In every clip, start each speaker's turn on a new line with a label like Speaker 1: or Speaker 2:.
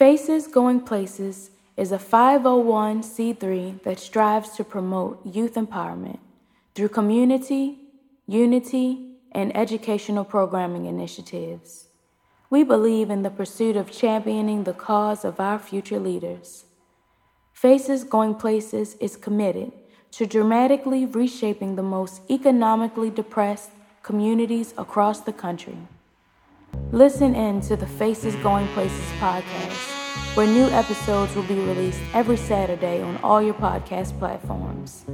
Speaker 1: Faces Going Places is a 501c3 that strives to promote youth empowerment through community, unity, and educational programming initiatives. We believe in the pursuit of championing the cause of our future leaders. Faces Going Places is committed to dramatically reshaping the most economically depressed communities across the country. Listen in to the Faces Going Places podcast, where new episodes will be released every Saturday on all your podcast platforms.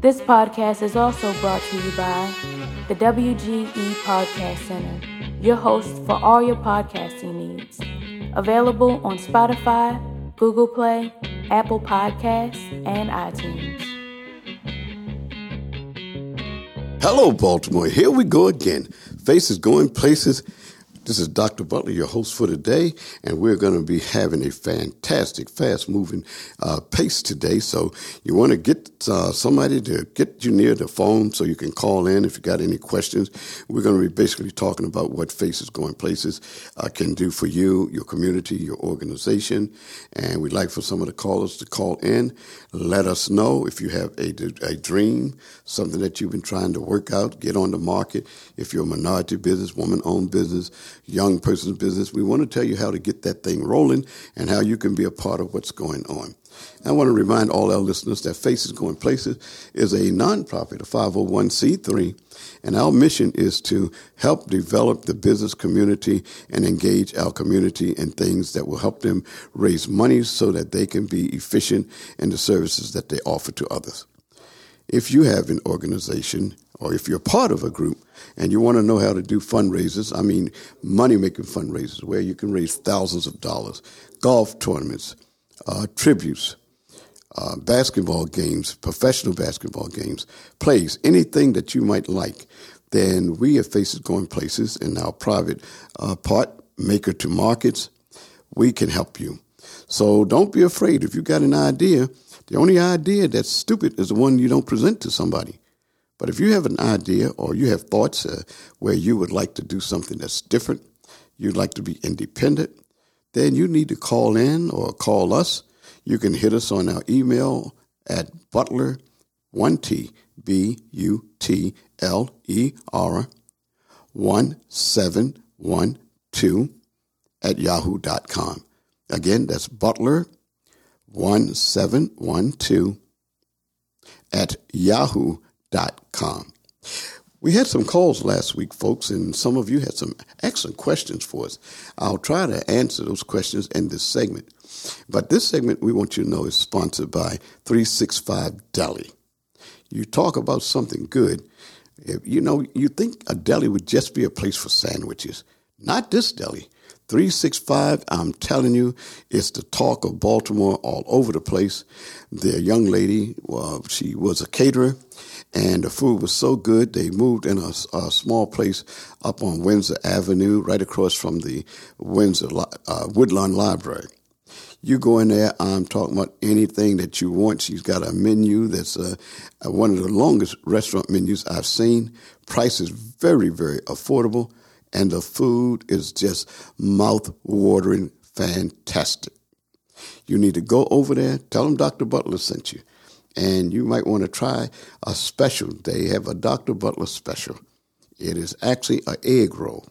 Speaker 1: This podcast is also brought to you by the WGE Podcast Center, your host for all your podcasting needs. Available on Spotify, Google Play, Apple Podcasts, and iTunes.
Speaker 2: Hello, Baltimore. Here we go again. Faces going places. This is Dr. Butler, your host for today, and we're going to be having a fantastic, fast moving uh, pace today. So, you want to get uh, somebody to get you near the phone so you can call in if you got any questions. We're going to be basically talking about what Faces Going Places uh, can do for you, your community, your organization. And we'd like for some of the callers to call in. Let us know if you have a, a dream, something that you've been trying to work out, get on the market. If you're a minority business, woman owned business, young person's business. We want to tell you how to get that thing rolling and how you can be a part of what's going on. I want to remind all our listeners that Faces Going Places is a nonprofit, a 501c3, and our mission is to help develop the business community and engage our community in things that will help them raise money so that they can be efficient in the services that they offer to others. If you have an organization or if you're part of a group and you want to know how to do fundraisers, I mean, money making fundraisers where you can raise thousands of dollars, golf tournaments, uh, tributes, uh, basketball games, professional basketball games, plays, anything that you might like, then we at Faces Going Places in our private uh, part, Maker to Markets, we can help you. So don't be afraid. If you got an idea, the only idea that's stupid is the one you don't present to somebody. But if you have an idea or you have thoughts uh, where you would like to do something that's different, you'd like to be independent, then you need to call in or call us. You can hit us on our email at butler, 1T, B U T L E R, 1712 at yahoo.com. Again, that's butler, 1712 at yahoo.com. We had some calls last week, folks, and some of you had some excellent questions for us. I'll try to answer those questions in this segment. But this segment, we want you to know, is sponsored by 365 Deli. You talk about something good. You know, you think a deli would just be a place for sandwiches. Not this deli. 365, I'm telling you, it's the talk of Baltimore all over the place. The young lady, well, she was a caterer, and the food was so good, they moved in a, a small place up on Windsor Avenue, right across from the Windsor uh, Woodlawn Library. You go in there, I'm talking about anything that you want. She's got a menu that's uh, one of the longest restaurant menus I've seen. Price is very, very affordable and the food is just mouth watering fantastic. You need to go over there, tell them Dr. Butler sent you, and you might want to try a special. They have a Dr. Butler special. It is actually an egg roll,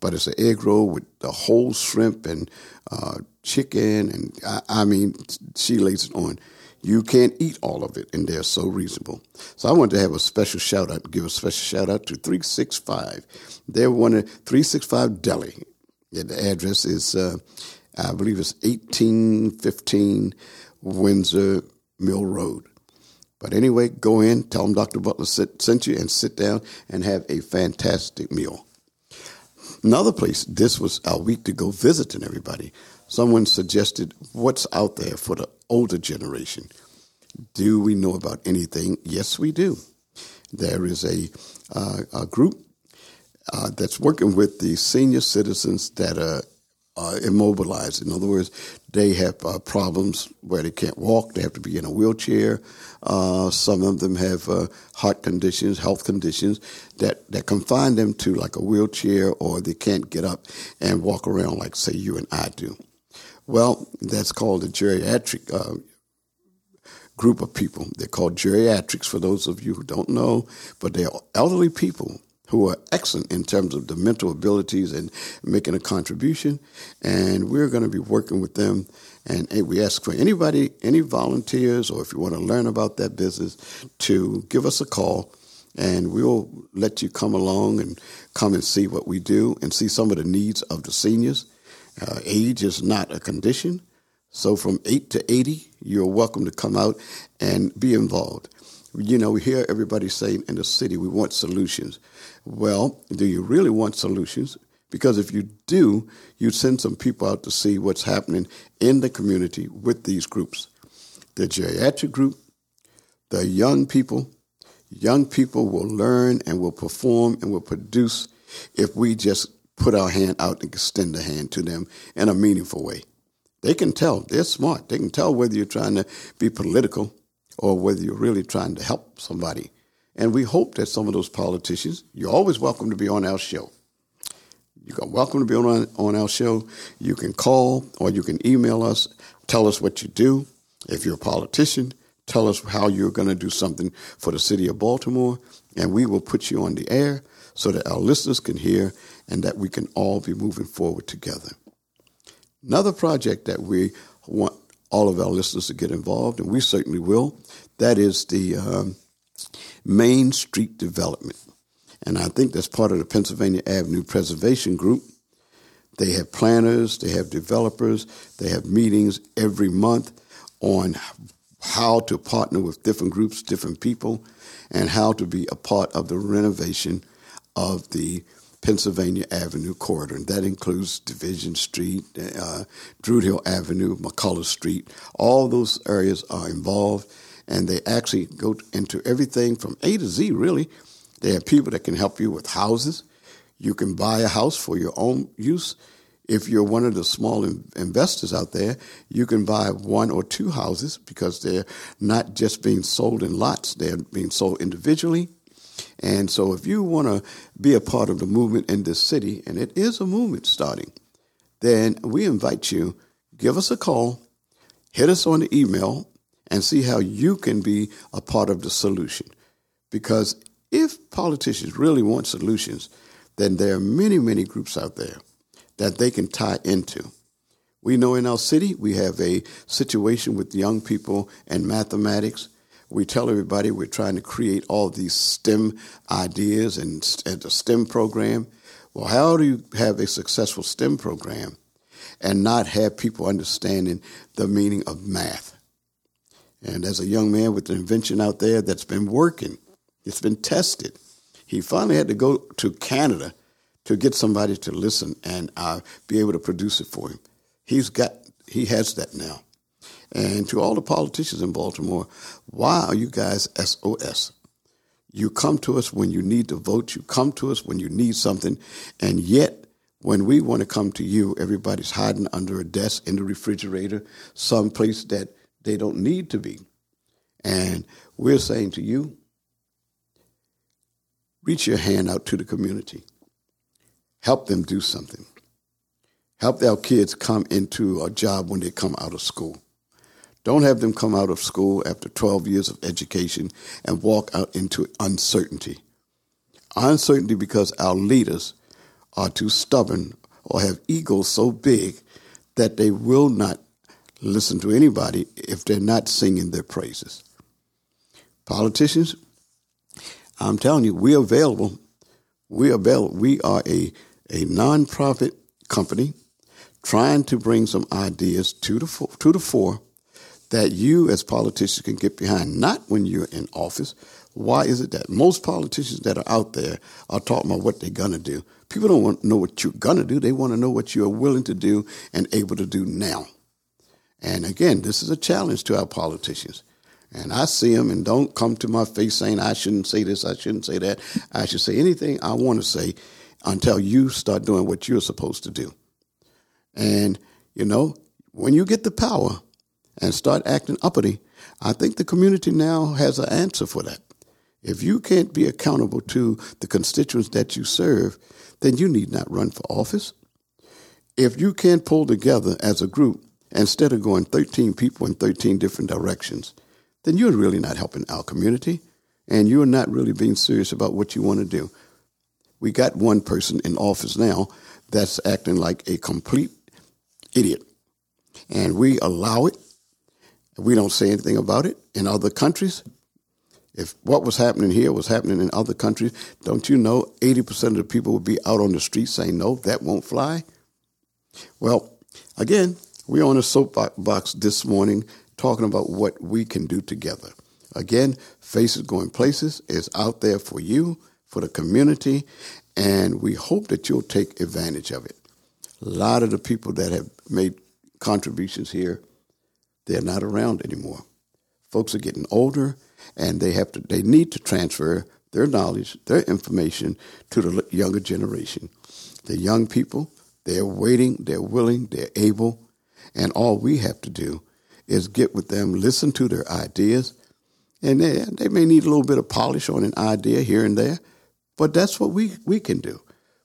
Speaker 2: but it's an egg roll with the whole shrimp and uh, chicken, and I, I mean, she lays it on. You can't eat all of it, and they're so reasonable. So I want to have a special shout out, give a special shout out to 365. They're one of 365 Deli. Yeah, the address is, uh, I believe it's 1815 Windsor Mill Road. But anyway, go in, tell them Dr. Butler sent you, and sit down and have a fantastic meal. Another place, this was our week to go visiting everybody. Someone suggested what's out there for the older generation. Do we know about anything? Yes, we do. There is a, uh, a group uh, that's working with the senior citizens that are uh, immobilized. In other words, they have uh, problems where they can't walk, they have to be in a wheelchair. Uh, some of them have uh, heart conditions, health conditions that, that confine them to like a wheelchair or they can't get up and walk around like, say, you and I do. Well, that's called a geriatric uh, group of people. They're called geriatrics for those of you who don't know, but they're elderly people who are excellent in terms of the mental abilities and making a contribution. And we're going to be working with them. And we ask for anybody, any volunteers, or if you want to learn about that business, to give us a call and we'll let you come along and come and see what we do and see some of the needs of the seniors. Uh, age is not a condition. So from 8 to 80, you're welcome to come out and be involved. You know, we hear everybody saying in the city, we want solutions. Well, do you really want solutions? Because if you do, you send some people out to see what's happening in the community with these groups. The geriatric group, the young people, young people will learn and will perform and will produce if we just put our hand out and extend a hand to them in a meaningful way. They can tell, they're smart. They can tell whether you're trying to be political or whether you're really trying to help somebody. And we hope that some of those politicians, you're always welcome to be on our show. You're welcome to be on, on our show. You can call or you can email us. Tell us what you do. If you're a politician, tell us how you're going to do something for the city of Baltimore, and we will put you on the air so that our listeners can hear and that we can all be moving forward together. Another project that we want all of our listeners to get involved, and we certainly will, that is the um, Main Street Development. And I think that's part of the Pennsylvania Avenue Preservation Group. They have planners, they have developers, they have meetings every month on how to partner with different groups, different people, and how to be a part of the renovation of the Pennsylvania Avenue corridor. And that includes Division Street, uh, Druid Hill Avenue, McCullough Street. All those areas are involved and they actually go into everything from A to Z, really. They have people that can help you with houses. You can buy a house for your own use. If you're one of the small investors out there, you can buy one or two houses because they're not just being sold in lots, they're being sold individually. And so, if you want to be a part of the movement in this city, and it is a movement starting, then we invite you, give us a call, hit us on the email, and see how you can be a part of the solution. Because if politicians really want solutions, then there are many, many groups out there that they can tie into. We know in our city we have a situation with young people and mathematics. We tell everybody we're trying to create all these STEM ideas and, and a STEM program. Well, how do you have a successful STEM program and not have people understanding the meaning of math? And as a young man with an invention out there that's been working, it's been tested. He finally had to go to Canada to get somebody to listen and uh, be able to produce it for him. He's got, he has that now. And to all the politicians in Baltimore, why are you guys SOS? You come to us when you need to vote. You come to us when you need something. And yet, when we want to come to you, everybody's hiding under a desk in the refrigerator, someplace that they don't need to be. And we're saying to you, reach your hand out to the community. Help them do something. Help our kids come into a job when they come out of school. Don't have them come out of school after 12 years of education and walk out into uncertainty. Uncertainty because our leaders are too stubborn or have egos so big that they will not listen to anybody if they're not singing their praises. Politicians, I'm telling you, we're available. We're available. We are a, a nonprofit company trying to bring some ideas to the, fore, to the fore that you as politicians can get behind, not when you're in office. Why is it that most politicians that are out there are talking about what they're going to do? People don't want to know what you're going to do. They want to know what you're willing to do and able to do now. And again, this is a challenge to our politicians. And I see them and don't come to my face saying, I shouldn't say this, I shouldn't say that. I should say anything I want to say until you start doing what you're supposed to do. And, you know, when you get the power and start acting uppity, I think the community now has an answer for that. If you can't be accountable to the constituents that you serve, then you need not run for office. if you can't pull together as a group, instead of going 13 people in 13 different directions, then you're really not helping our community and you're not really being serious about what you want to do. We got one person in office now that's acting like a complete idiot. And we allow it. We don't say anything about it. In other countries, if what was happening here was happening in other countries, don't you know 80% of the people would be out on the street saying, no, that won't fly? Well, again, we're on a soapbox this morning talking about what we can do together. Again, Faces Going Places is out there for you, for the community, and we hope that you'll take advantage of it. A lot of the people that have made contributions here, they're not around anymore. Folks are getting older and they have to they need to transfer their knowledge, their information to the younger generation. The young people, they're waiting, they're willing, they're able, and all we have to do is get with them, listen to their ideas, and they, they may need a little bit of polish on an idea here and there, but that's what we, we can do.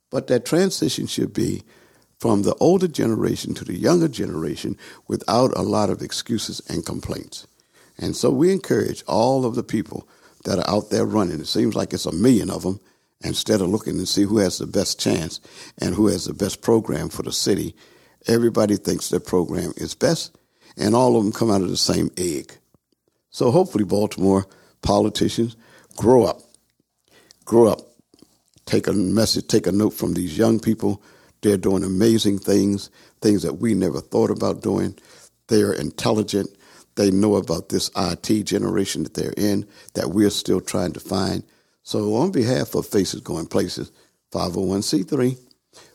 Speaker 2: But that transition should be from the older generation to the younger generation without a lot of excuses and complaints. And so we encourage all of the people that are out there running. It seems like it's a million of them. Instead of looking and see who has the best chance and who has the best program for the city, everybody thinks their program is best, and all of them come out of the same egg. So hopefully, Baltimore politicians grow up, grow up, take a message, take a note from these young people. They're doing amazing things, things that we never thought about doing. They're intelligent. They know about this IT generation that they're in that we're still trying to find. So, on behalf of Faces Going Places, 501c3,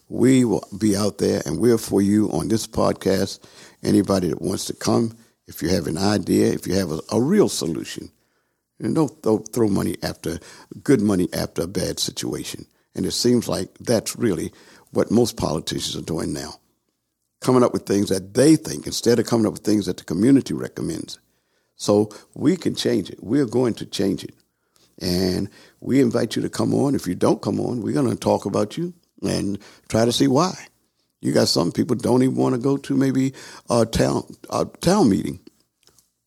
Speaker 2: we will be out there and we're for you on this podcast. Anybody that wants to come, if you have an idea, if you have a, a real solution, and don't, don't throw money after good money after a bad situation. And it seems like that's really what most politicians are doing now coming up with things that they think instead of coming up with things that the community recommends. So we can change it. We're going to change it. And we invite you to come on. If you don't come on, we're going to talk about you and try to see why. You got some people don't even want to go to maybe a town a town meeting.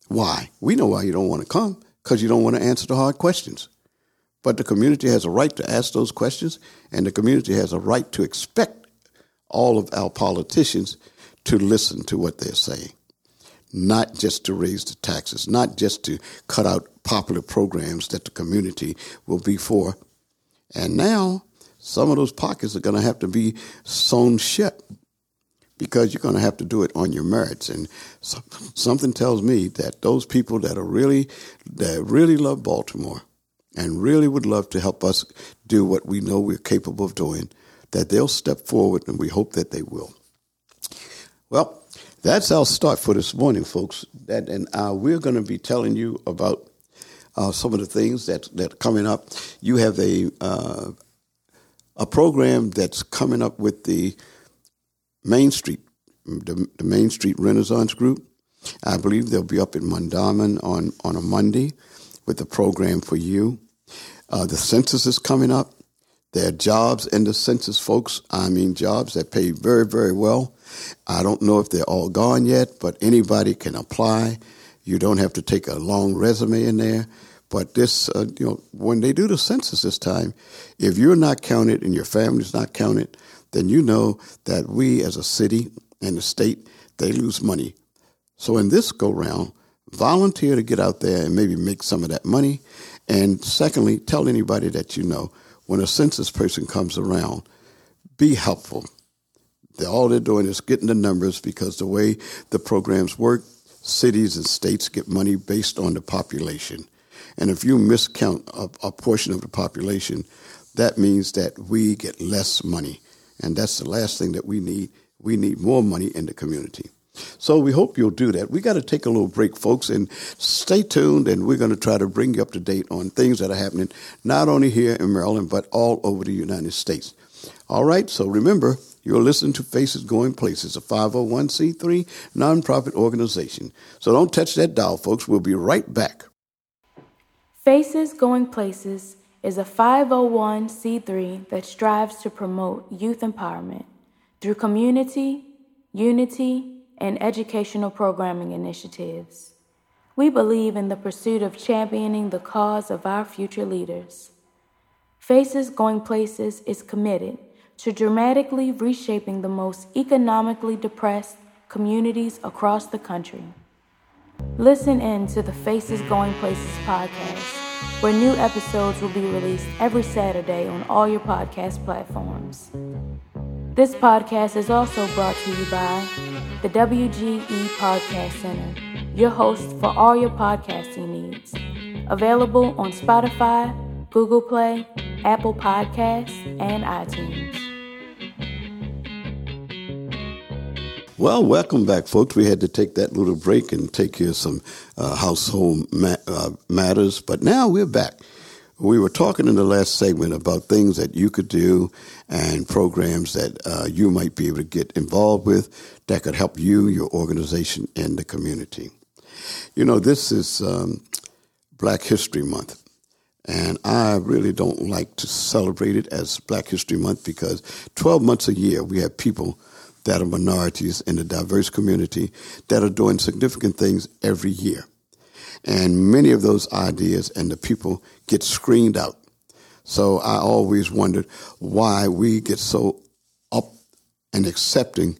Speaker 2: Why? We know why you don't want to come because you don't want to answer the hard questions. But the community has a right to ask those questions, and the community has a right to expect all of our politicians to listen to what they're saying, not just to raise the taxes, not just to cut out popular programs that the community will be for. And now some of those pockets are going to have to be sewn shut because you're going to have to do it on your merits. And so, something tells me that those people that are really that really love Baltimore and really would love to help us do what we know we're capable of doing that they'll step forward, and we hope that they will. Well, that's our start for this morning, folks. That, and uh, we're going to be telling you about uh, some of the things that that are coming up. You have a uh, a program that's coming up with the Main Street, the, the Main Street Renaissance Group. I believe they'll be up in Mondawmin on on a Monday with a program for you. Uh, the census is coming up. There are jobs in the census, folks. I mean, jobs that pay very, very well. I don't know if they're all gone yet, but anybody can apply. You don't have to take a long resume in there. But this, uh, you know, when they do the census this time, if you're not counted and your family's not counted, then you know that we as a city and the state, they lose money. So in this go round, volunteer to get out there and maybe make some of that money. And secondly, tell anybody that you know when a census person comes around, be helpful. All they're doing is getting the numbers because the way the programs work, cities and states get money based on the population. And if you miscount a, a portion of the population, that means that we get less money. And that's the last thing that we need. We need more money in the community. So we hope you'll do that. We got to take a little break, folks, and stay tuned. And we're going to try to bring you up to date on things that are happening not only here in Maryland, but all over the United States. All right, so remember, you're listening to Faces Going Places, a 501c3 nonprofit organization. So don't touch that dial, folks. We'll be right back.
Speaker 1: Faces Going Places is a 501c3 that strives to promote youth empowerment through community, unity, and educational programming initiatives. We believe in the pursuit of championing the cause of our future leaders. Faces Going Places is committed to dramatically reshaping the most economically depressed communities across the country. Listen in to the Faces Going Places podcast, where new episodes will be released every Saturday on all your podcast platforms. This podcast is also brought to you by the WGE Podcast Center, your host for all your podcasting needs. Available on Spotify, Google Play, Apple Podcasts, and iTunes.
Speaker 2: Well, welcome back, folks. We had to take that little break and take care of some uh, household ma- uh, matters, but now we're back. We were talking in the last segment about things that you could do and programs that uh, you might be able to get involved with that could help you, your organization, and the community. You know, this is um, Black History Month. And I really don't like to celebrate it as Black History Month because 12 months a year we have people that are minorities in the diverse community that are doing significant things every year. And many of those ideas and the people get screened out. So I always wondered why we get so up and accepting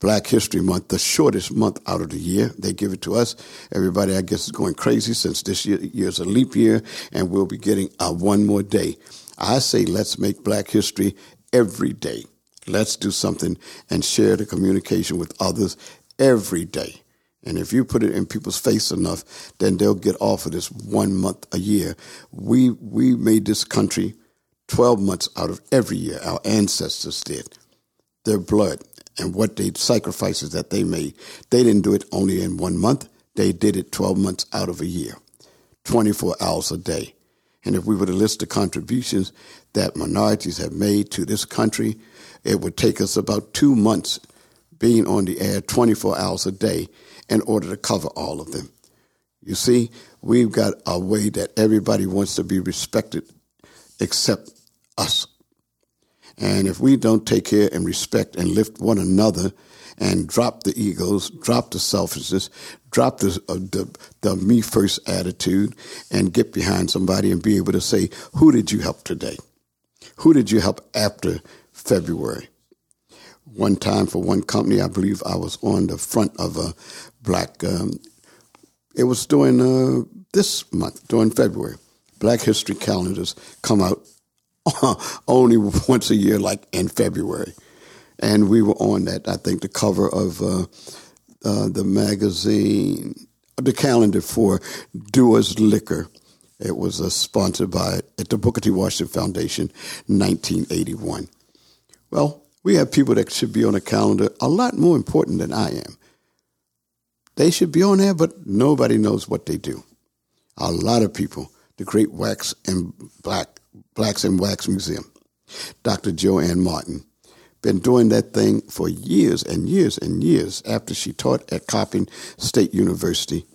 Speaker 2: Black History Month, the shortest month out of the year. They give it to us. Everybody, I guess, is going crazy since this year is a leap year and we'll be getting uh, one more day. I say let's make Black History every day. Let's do something and share the communication with others every day. And if you put it in people's face enough, then they'll get off of this one month a year. We we made this country 12 months out of every year. Our ancestors did. Their blood and what they sacrifices that they made. They didn't do it only in one month. They did it 12 months out of a year, 24 hours a day. And if we were to list the contributions that minorities have made to this country, it would take us about two months being on the air 24 hours a day in order to cover all of them. You see, we've got a way that everybody wants to be respected except us. And if we don't take care and respect and lift one another and drop the egos, drop the selfishness, drop the, uh, the, the me first attitude and get behind somebody and be able to say, who did you help today? Who did you help after February? One time for one company, I believe I was on the front of a black, um, it was during uh, this month, during February. Black History calendars come out only once a year, like in February. And we were on that, I think, the cover of uh, uh, the magazine, the calendar for Dewar's Liquor. It was uh, sponsored by at the Booker T. Washington Foundation, 1981. Well, we have people that should be on a calendar a lot more important than I am. They should be on there, but nobody knows what they do. A lot of people, the Great Wax and Black Blacks in Wax Museum, Dr. Joanne Martin, been doing that thing for years and years and years after she taught at Coppin State University.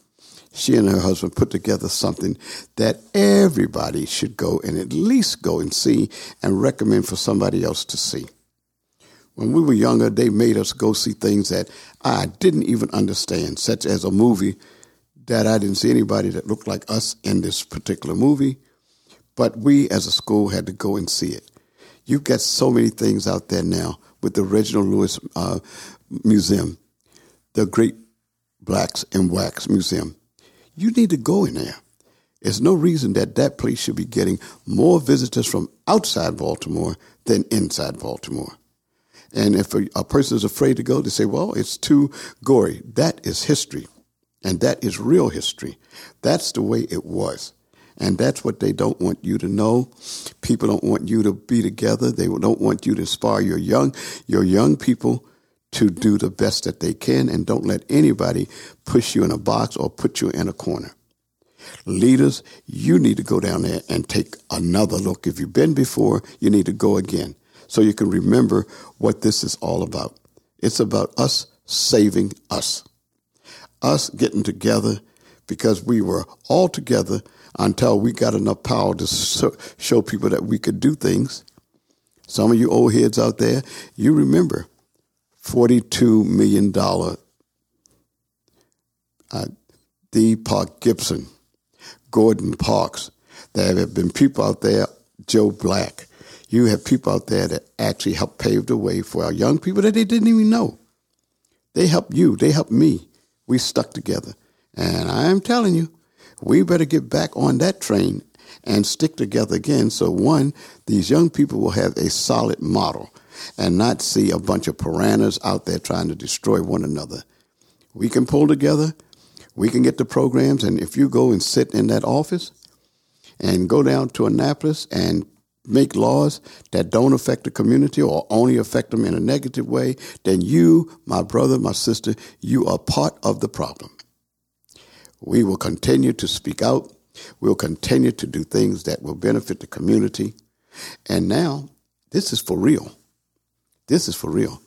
Speaker 2: She and her husband put together something that everybody should go and at least go and see and recommend for somebody else to see. When we were younger, they made us go see things that I didn't even understand, such as a movie that I didn't see anybody that looked like us in this particular movie, but we as a school had to go and see it. You've got so many things out there now with the Reginald Lewis uh, Museum, the Great Blacks in Wax Museum. You need to go in there. There's no reason that that place should be getting more visitors from outside Baltimore than inside Baltimore. And if a, a person is afraid to go, they say, well, it's too gory. That is history. And that is real history. That's the way it was. And that's what they don't want you to know. People don't want you to be together. They don't want you to inspire your young, your young people to do the best that they can and don't let anybody push you in a box or put you in a corner. Leaders, you need to go down there and take another look. If you've been before, you need to go again so you can remember what this is all about. It's about us saving us, us getting together because we were all together until we got enough power to show people that we could do things. Some of you old heads out there, you remember $42 million. Uh, D. Parke Gibson, Gordon Parks. There have been people out there, Joe Black. You have people out there that actually helped pave the way for our young people that they didn't even know. They helped you, they helped me. We stuck together. And I'm telling you, we better get back on that train and stick together again. So, one, these young people will have a solid model and not see a bunch of piranhas out there trying to destroy one another. We can pull together, we can get the programs, and if you go and sit in that office and go down to Annapolis and make laws that don't affect the community or only affect them in a negative way, then you, my brother, my sister, you are part of the problem. We will continue to speak out. We'll continue to do things that will benefit the community. And now, this is for real. This is for real.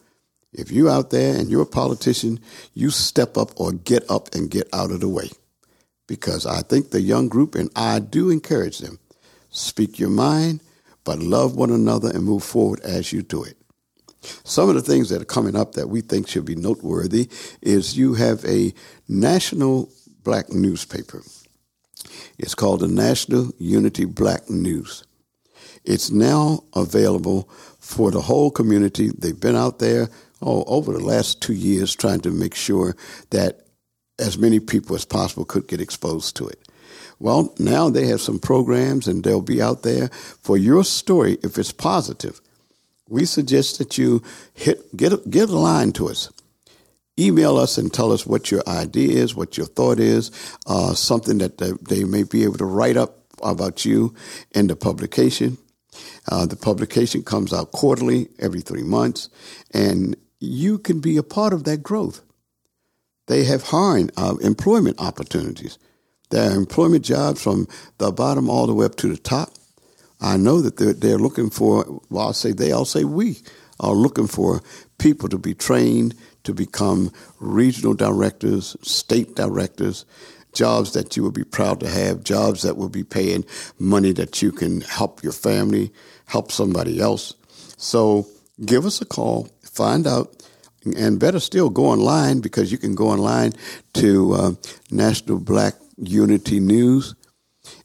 Speaker 2: If you're out there and you're a politician, you step up or get up and get out of the way. Because I think the young group, and I do encourage them, speak your mind, but love one another and move forward as you do it. Some of the things that are coming up that we think should be noteworthy is you have a national black newspaper. It's called the National Unity Black News. It's now available for the whole community. They've been out there oh, over the last two years trying to make sure that as many people as possible could get exposed to it. Well, now they have some programs and they'll be out there for your story if it's positive. We suggest that you hit get get a line to us. Email us and tell us what your idea is, what your thought is, uh, something that they, they may be able to write up about you in the publication. Uh, the publication comes out quarterly, every three months, and you can be a part of that growth. They have hiring uh, employment opportunities. There are employment jobs from the bottom all the way up to the top. I know that they're, they're looking for, well, I'll say they, I'll say we are looking for people to be trained to become regional directors, state directors, jobs that you will be proud to have, jobs that will be paying money that you can help your family, help somebody else. So give us a call, find out, and better still, go online because you can go online to uh, National Black Unity News,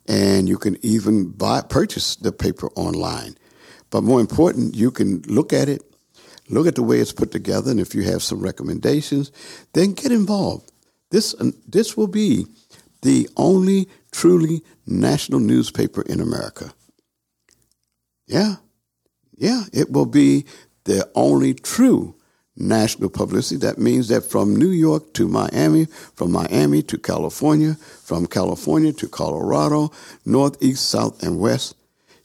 Speaker 2: and you can even buy purchase the paper online. But more important, you can look at it, look at the way it's put together, and if you have some recommendations, then get involved. This uh, this will be the only truly national newspaper in America. Yeah, yeah, it will be the only true national publicity. That means that from New York to Miami, from Miami to California, from California to Colorado, north, east, south, and west,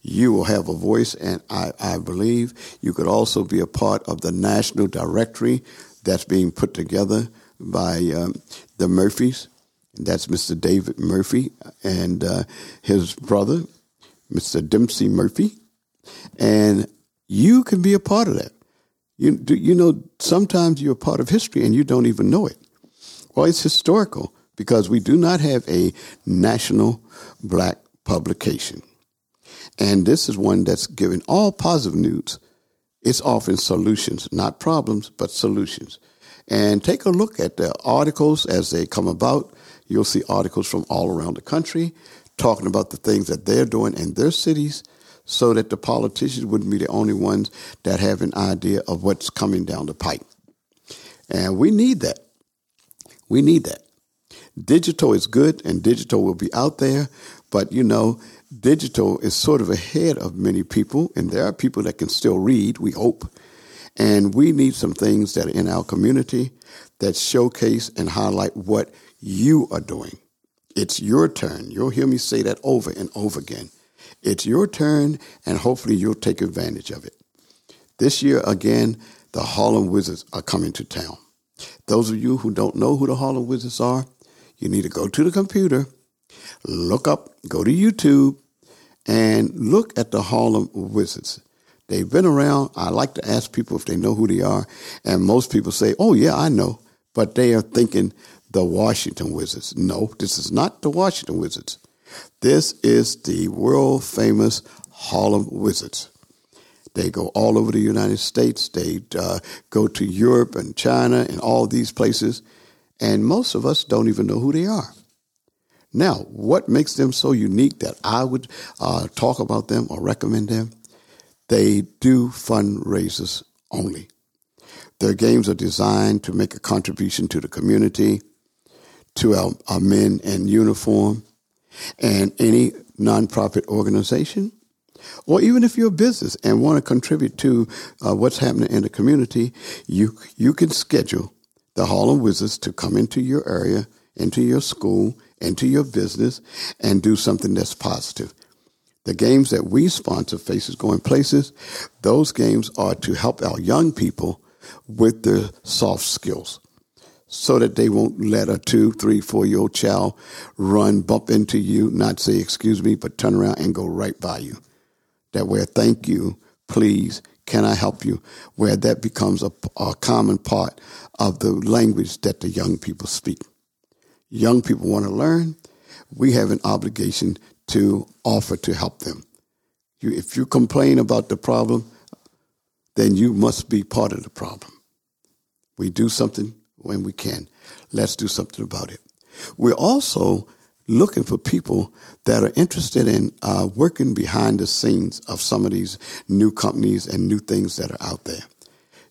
Speaker 2: you will have a voice. And I, I believe you could also be a part of the national directory that's being put together by um, the Murphys. That's Mr. David Murphy and uh, his brother, Mr. Dempsey Murphy. And you can be a part of that. You, do, you know, sometimes you're part of history and you don't even know it. Well, it's historical because we do not have a national black publication. And this is one that's giving all positive news. It's offering solutions, not problems, but solutions. And take a look at the articles as they come about. You'll see articles from all around the country talking about the things that they're doing in their cities so that the politicians wouldn't be the only ones that have an idea of what's coming down the pipe. And we need that. We need that. Digital is good and digital will be out there, but you know, digital is sort of ahead of many people, and there are people that can still read, we hope. And we need some things that are in our community that showcase and highlight what you are doing. It's your turn. You'll hear me say that over and over again. It's your turn, and hopefully you'll take advantage of it. This year, again, the Harlem Wizards are coming to town. Those of you who don't know who the Harlem Wizards are, you need to go to the computer, look up, go to YouTube, and look at the Harlem Wizards. They've been around. I like to ask people if they know who they are, and most people say, "Oh yeah, I know," but they are thinking the Washington Wizards. No, this is not the Washington Wizards. This is the world famous Harlem Wizards. They go all over the United States. They uh, go to Europe and China and all these places. And most of us don't even know who they are. Now, what makes them so unique that I would uh, talk about them or recommend them? They do fundraisers only. Their games are designed to make a contribution to the community, to our, our men in uniform, and any nonprofit organization, or even if you're a business and want to contribute to uh, what's happening in the community, you you can schedule the Harlem Wizards to come into your area, into your school, into your business, and do something that's positive. The games that we sponsor, Faces Going Places, those games are to help our young people with their soft skills so that they won't let a two, three, four year old child run, bump into you, not say excuse me, but turn around and go right by you. That where thank you, please, can I help you? Where that becomes a, a common part of the language that the young people speak. Young people want to learn. We have an obligation to offer to help them. You, if you complain about the problem, then you must be part of the problem. We do something when we can. Let's do something about it. We're also looking for people that are interested in uh, working behind the scenes of some of these new companies and new things that are out there.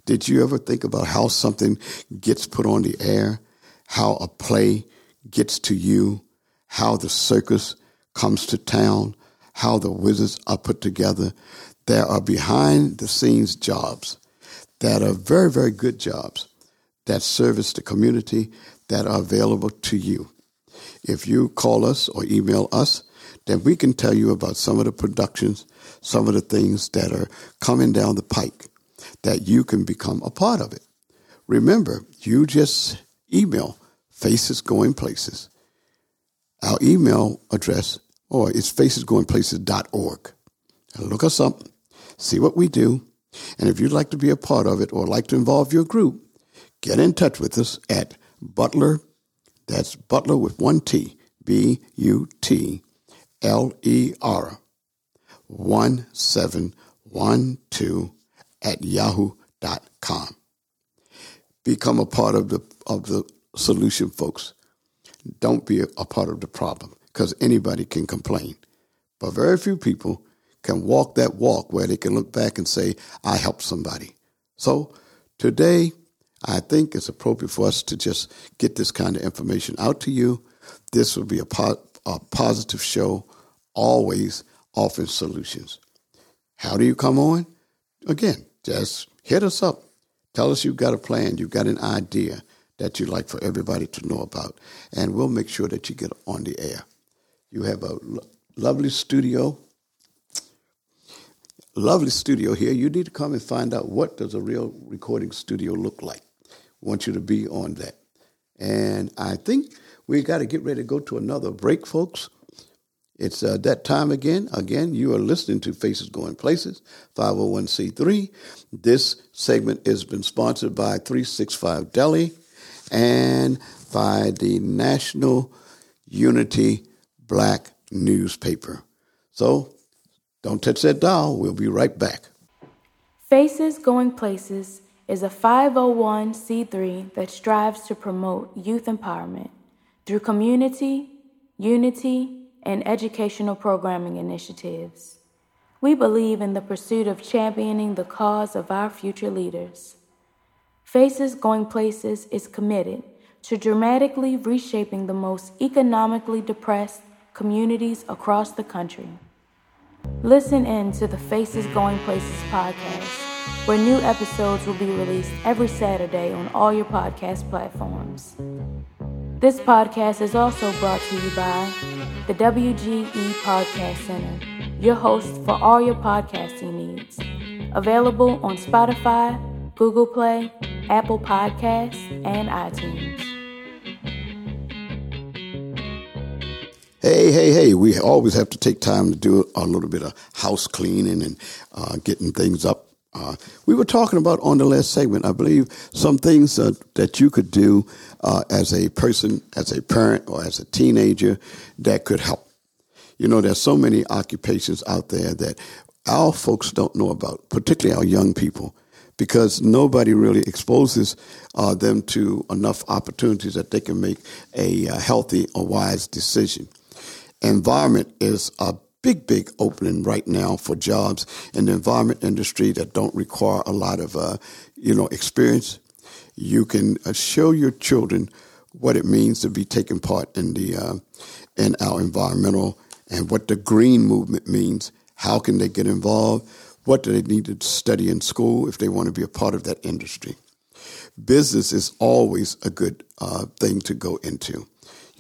Speaker 2: Did you ever think about how something gets put on the air, how a play gets to you, how the circus comes to town, how the wizards are put together? There are behind the scenes jobs that are very, very good jobs that service the community that are available to you. If you call us or email us, then we can tell you about some of the productions, some of the things that are coming down the pike that you can become a part of it. Remember, you just email Faces Going Places. Our email address, or it's facesgoingplaces.org. Look us up, see what we do, and if you'd like to be a part of it or like to involve your group, get in touch with us at Butler, that's Butler with one T, B U T L E R, 1712 at yahoo.com. Become a part of the, of the solution, folks. Don't be a, a part of the problem because anybody can complain. But very few people can walk that walk where they can look back and say, I helped somebody. So today, I think it's appropriate for us to just get this kind of information out to you. This will be a, po- a positive show, always offering solutions. How do you come on? Again, just hit us up. Tell us you've got a plan, you've got an idea that you'd like for everybody to know about, and we'll make sure that you get on the air. You have a lo- lovely studio lovely studio here. You need to come and find out what does a real recording studio look like want you to be on that. And I think we got to get ready to go to another break, folks. It's uh, that time again. Again, you are listening to Faces Going Places, 501c3. This segment has been sponsored by 365 Deli and by the National Unity Black Newspaper. So don't touch that dial. We'll be right back.
Speaker 1: Faces Going Places is a 501c3 that strives to promote youth empowerment through community, unity, and educational programming initiatives. We believe in the pursuit of championing the cause of our future leaders. Faces Going Places is committed to dramatically reshaping the most economically depressed communities across the country. Listen in to the Faces Going Places podcast where new episodes will be released every Saturday on all your podcast platforms. This podcast is also brought to you by the WGE Podcast Center, your host for all your podcasting needs. Available on Spotify, Google Play, Apple Podcasts, and iTunes.
Speaker 2: Hey, hey, hey, we always have to take time to do a little bit of house cleaning and uh, getting things up uh, we were talking about on the last segment, I believe, some things uh, that you could do uh, as a person, as a parent, or as a teenager that could help. You know, there's so many occupations out there that our folks don't know about, particularly our young people, because nobody really exposes uh, them to enough opportunities that they can make a, a healthy or wise decision. Environment is a big, big opening right now for jobs in the environment industry that don't require a lot of, uh, you know, experience. You can uh, show your children what it means to be taking part in the uh, in our environmental and what the green movement means. How can they get involved? What do they need to study in school if they want to be a part of that industry? Business is always a good uh, thing to go into.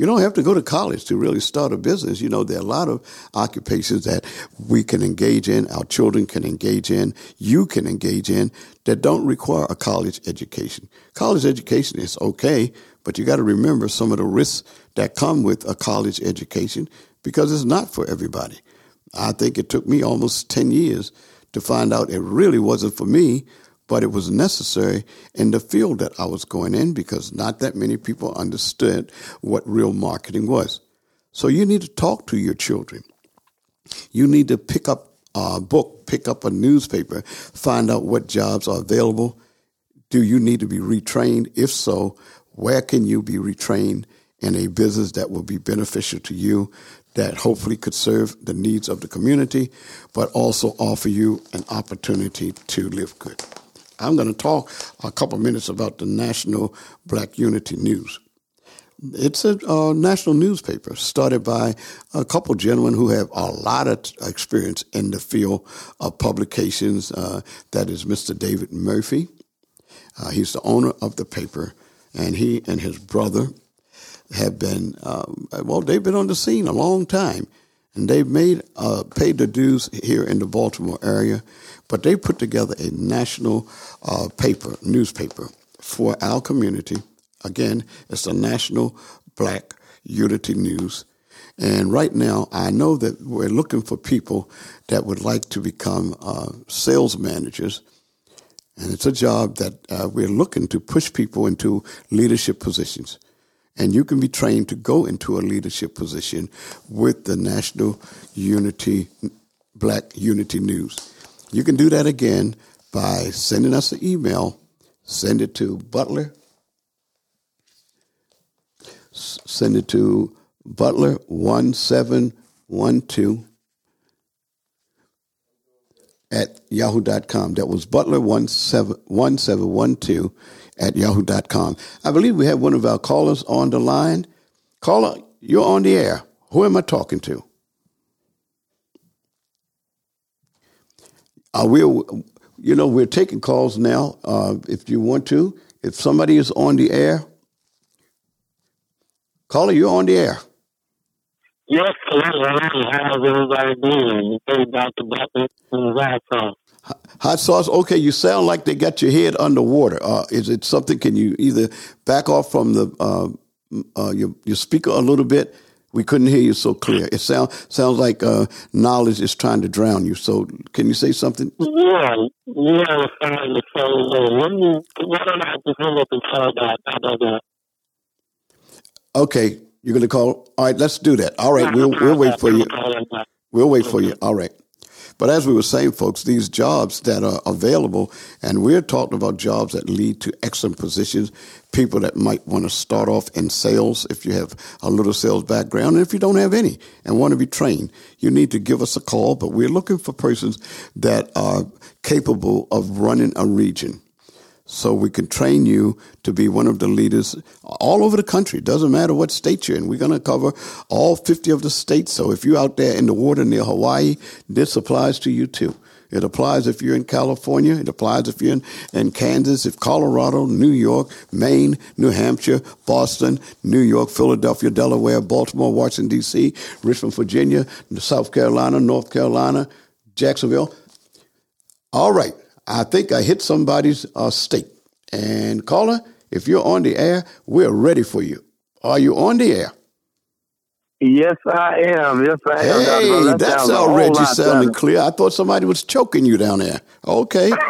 Speaker 2: You don't have to go to college to really start a business. You know, there are a lot of occupations that we can engage in, our children can engage in, you can engage in that don't require a college education. College education is okay, but you got to remember some of the risks that come with a college education because it's not for everybody. I think it took me almost 10 years to find out it really wasn't for me but it was necessary in the field that I was going in because not that many people understood what real marketing was. So you need to talk to your children. You need to pick up a book, pick up a newspaper, find out what jobs are available. Do you need to be retrained? If so, where can you be retrained in a business that will be beneficial to you, that hopefully could serve the needs of the community, but also offer you an opportunity to live good? I'm going to talk a couple minutes about the National Black Unity News. It's a uh, national newspaper started by a couple gentlemen who have a lot of experience in the field of publications. Uh, that is Mr. David Murphy. Uh, he's the owner of the paper, and he and his brother have been, um, well, they've been on the scene a long time and they've made uh, paid the dues here in the Baltimore area, but they put together a national uh, paper newspaper for our community. Again, it's the National Black Unity News. And right now, I know that we're looking for people that would like to become uh, sales managers. And it's a job that uh, we're looking to push people into leadership positions and you can be trained to go into a leadership position with the National Unity, Black Unity News. You can do that again by sending us an email. Send it to Butler. Send it to Butler1712 at yahoo.com. That was Butler1712 at yahoo.com. I believe we have one of our callers on the line. Caller, you're on the air. Who am I talking to? Uh, we're, you know, we're taking calls now. Uh, if you want to, if somebody is on the air, caller, you're on the air.
Speaker 3: Yes, hello. How's everybody doing? Hey, Dr. Zaxxon.
Speaker 2: Hot sauce. Okay, you sound like they got your head underwater. Uh, is it something? Can you either back off from the uh, uh, your your speaker a little bit? We couldn't hear you so clear. It sound sounds like uh, knowledge is trying to drown you. So, can you say something?
Speaker 3: Yeah, yeah. I was trying to say, let me. Why don't I just hang up and call back? How about that?
Speaker 2: Okay, you're going to call. All right, let's do that. All right, we'll we'll wait for you. We'll wait for you. All right. But as we were saying, folks, these jobs that are available, and we're talking about jobs that lead to excellent positions, people that might want to start off in sales if you have a little sales background, and if you don't have any and want to be trained, you need to give us a call. But we're looking for persons that are capable of running a region so we can train you to be one of the leaders all over the country. It doesn't matter what state you're in. We're going to cover all 50 of the states. So if you're out there in the water near Hawaii, this applies to you too. It applies if you're in California. It applies if you're in, in Kansas, if Colorado, New York, Maine, New Hampshire, Boston, New York, Philadelphia, Delaware, Baltimore, Washington, D.C., Richmond, Virginia, South Carolina, North Carolina, Jacksonville. All right. I think I hit somebody's uh, stake. And caller, if you're on the air, we're ready for you. Are you on the air?
Speaker 3: Yes, I am. Yes, I am.
Speaker 2: Hey, that that's already sounding clear. I thought somebody was choking you down there. Okay.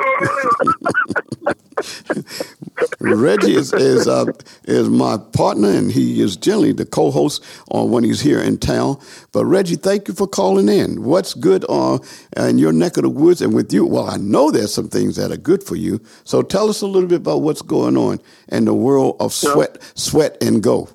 Speaker 2: Reggie is is, uh, is my partner, and he is generally the co-host on when he's here in town. But Reggie, thank you for calling in. What's good on uh, in your neck of the woods and with you? Well, I know there's some things that are good for you. So tell us a little bit about what's going on in the world of sweat, sweat and go.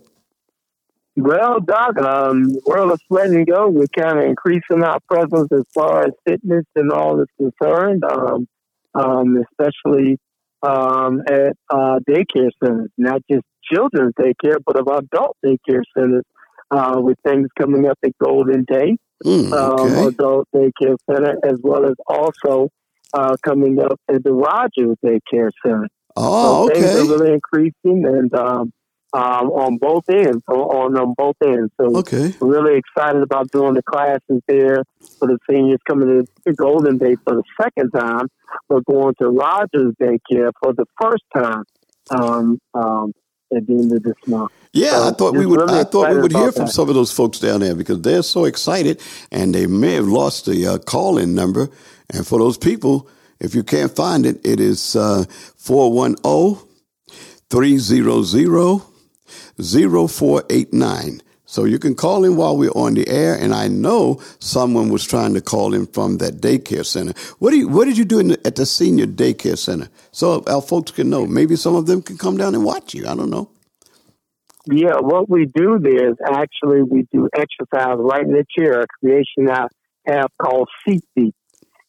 Speaker 3: Well, Doc, um, world of sweat and go, we're kind of increasing our presence as far as fitness and all is concerned, um, um, especially um, at uh, daycare centers, not just children's daycare, but of adult daycare centers, uh, with things coming up at Golden Day,
Speaker 2: mm, okay.
Speaker 3: um, adult daycare center, as well as also uh, coming up at the Rogers Daycare Center.
Speaker 2: Oh,
Speaker 3: so
Speaker 2: okay.
Speaker 3: Things are really increasing, and um, um, on both ends, on, on both ends. So
Speaker 2: okay.
Speaker 3: really excited about doing the classes there for the seniors coming to Golden Day for the second time. We're going to Rogers Daycare for the first time um, um, at the end of this month.
Speaker 2: Yeah,
Speaker 3: so
Speaker 2: I thought we would.
Speaker 3: Really
Speaker 2: I thought we would hear from
Speaker 3: that.
Speaker 2: some of those folks down there because they're so excited, and they may have lost the uh, call-in number. And for those people, if you can't find it, it is uh, 410 300 0489. So you can call in while we're on the air, and I know someone was trying to call in from that daycare center. What do you, what did you do the, at the senior daycare center? So our folks can know. Maybe some of them can come down and watch you. I don't know.
Speaker 3: Yeah, what we do there is actually we do exercise right in the chair, a creation I have called Seat Beat.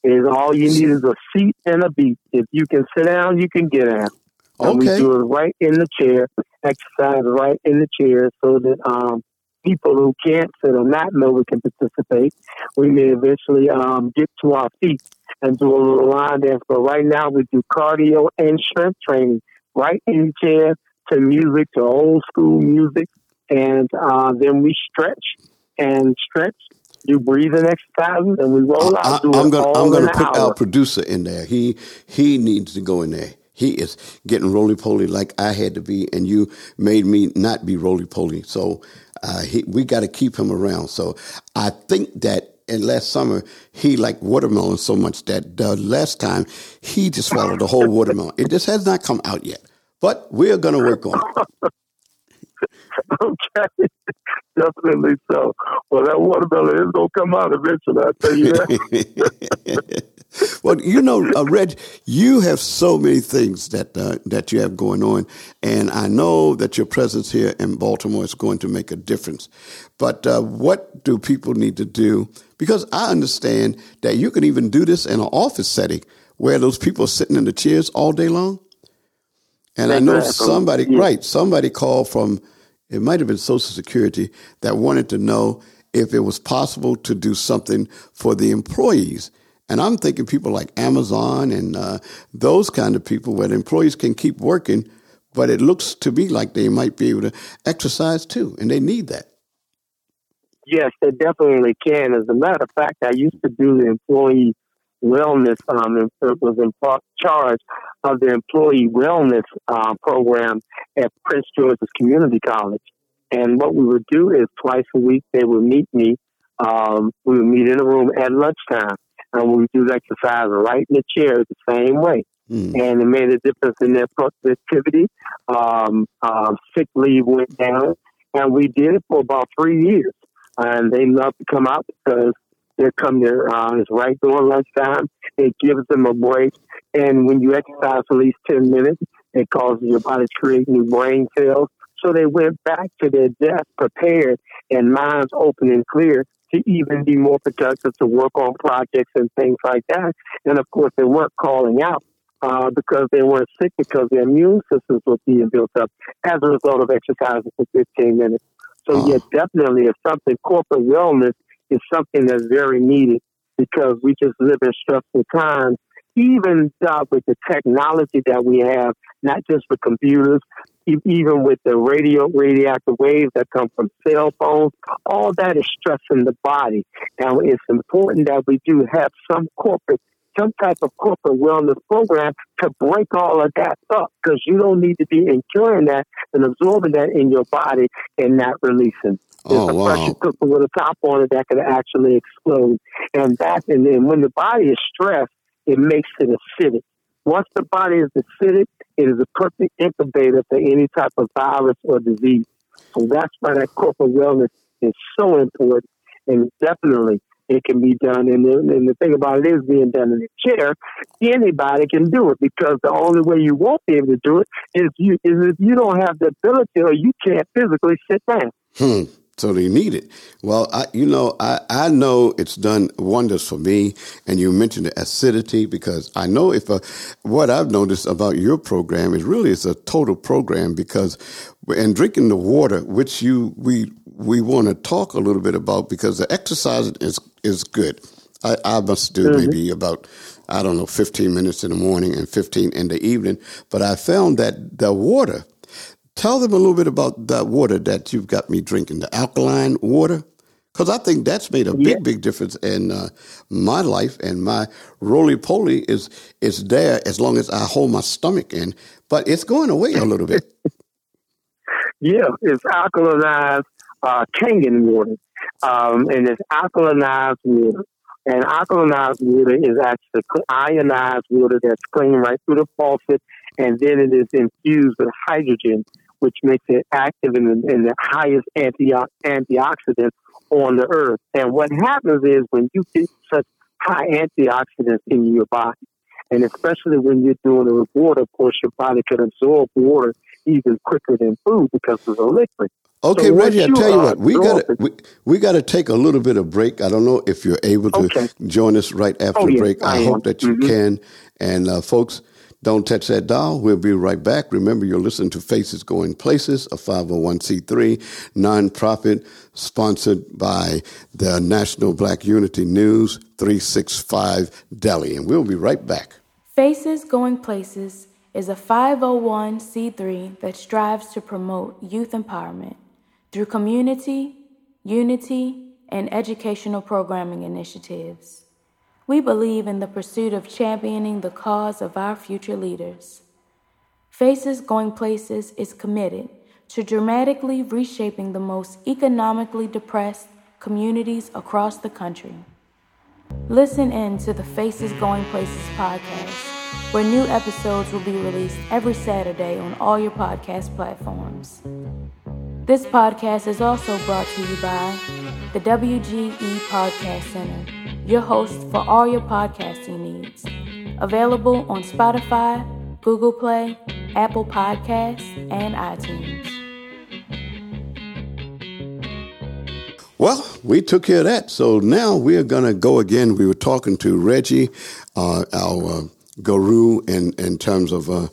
Speaker 3: Is all you need is a seat and a beat. If you can sit down, you can get down. And
Speaker 2: Okay.
Speaker 3: we do it right in the chair, exercise right in the chair so that um, people who can't sit or not know we can participate. We may eventually um, get to our feet and do a little line dance. But right now we do cardio and strength training right in the chair to music, to old school music. And uh, then we stretch and stretch, do breathing exercises, and we roll out.
Speaker 2: I, am I'm gonna put
Speaker 3: hour.
Speaker 2: our producer in there. He he needs to go in there. He is getting roly poly like I had to be, and you made me not be roly poly. So uh, he, we got to keep him around. So I think that in last summer he liked watermelon so much that the last time he just swallowed the whole watermelon. It just has not come out yet, but we're gonna work on it.
Speaker 3: okay, definitely so. Well, that watermelon is gonna come out eventually. I tell you that.
Speaker 2: well, you know, uh, Reg, you have so many things that uh, that you have going on, and I know that your presence here in Baltimore is going to make a difference. But uh, what do people need to do? Because I understand that you can even do this in an office setting where those people are sitting in the chairs all day long. And I know somebody, right? Somebody called from, it might have been Social Security that wanted to know if it was possible to do something for the employees. And I'm thinking people like Amazon and uh, those kind of people where the employees can keep working, but it looks to me like they might be able to exercise too, and they need that.
Speaker 3: Yes, they definitely can. As a matter of fact, I used to do the employee wellness. Um, was in charge of the employee wellness uh, program at Prince George's Community College. And what we would do is twice a week they would meet me. Um, we would meet in a room at lunchtime, and we would do the exercise right in the chair the same way.
Speaker 2: Hmm.
Speaker 3: And it made a difference in their productivity. Um, um, sick leave went down, and we did it for about three years and they loved to come out because they come there. Uh, it's right during lunchtime. It gives them a break, and when you exercise for at least ten minutes, it causes your body to create new brain cells. So they went back to their desk prepared and minds open and clear to even be more productive to work on projects and things like that. And of course, they weren't calling out uh, because they weren't sick because their immune systems were being built up as a result of exercising for 15 minutes. So,
Speaker 2: Oh.
Speaker 3: yeah, definitely, it's something. Corporate wellness is something that's very needed because we just live in stressful times. Even uh, with the technology that we have, not just with computers, even with the radio radioactive waves that come from cell phones, all that is stressing the body. Now, it's important that we do have some corporate some type of corporate wellness program to break all of that up because you don't need to be incurring that and absorbing that in your body and not releasing. There's
Speaker 2: Oh,
Speaker 3: a
Speaker 2: wow.
Speaker 3: pressure cooker with a top on it that could actually explode. And that, and then when the body is stressed, it makes it acidic, Once the body is acidic, it is a perfect incubator for any type of virus or disease. So that's why that corporate wellness is so important. And definitely, it can be done. And the, and the thing about it is being done in a chair. Anybody can do it because the only way you won't be able to do it is you is if you don't have the ability or you can't physically sit down.
Speaker 2: Hmm. So they need it. Well, I, you know, I, I know it's done wonders for me. And you mentioned the acidity because I know if a, uh, what I've noticed about your program is really it's a total program because and drinking the water, which you we we want to talk a little bit about because the exercise is is good. I, I must do mm-hmm. maybe about I don't know 15 minutes in the morning and 15 in the evening, but I found that the water. Tell them a little bit about that water that you've got me drinking, the alkaline water, because I think that's made a big, yeah. big difference in uh, my life and my roly poly is is there as long as I hold my stomach in, but it's going away a little bit.
Speaker 3: yeah, it's alkalinized uh, Kangen water, um, and it's alkalinized water. And alkalinized water is actually ionized water that's clean right through the faucet, and then it is infused with hydrogen, which makes it active in the, in the highest anti- antioxidant on the earth. And what happens is when you get such high antioxidants in your body, and especially when you're doing it with water, of course, your body can absorb water even quicker than food because it's a liquid.
Speaker 2: Okay, so Reggie, I tell you what, we got we, we got to take a little bit of break. I don't know if you're able to okay. join us right after oh, the break. I, I hope that you mm-hmm. can. And uh, folks, don't touch that dial. We'll be right back. Remember, you're listening to Faces Going Places, a 501c3 nonprofit sponsored by the National Black Unity News 365 Deli. And we'll be right back.
Speaker 1: Faces Going Places is a 501c3 that strives to promote youth empowerment through community, unity, and educational programming initiatives. We believe in the pursuit of championing the cause of our future leaders. Faces Going Places is committed to dramatically reshaping the most economically depressed communities across the country. Listen in to the Faces Going Places podcast, where new episodes will be released every Saturday on all your podcast platforms. This podcast is also brought to you by the WGE Podcast Center, your host for all your podcasting needs. Available on Spotify, Google Play, Apple Podcasts, and iTunes.
Speaker 2: Well, we took care of that. So now we are going to go again. We were talking to Reggie, uh, our uh, guru, in, in terms of uh,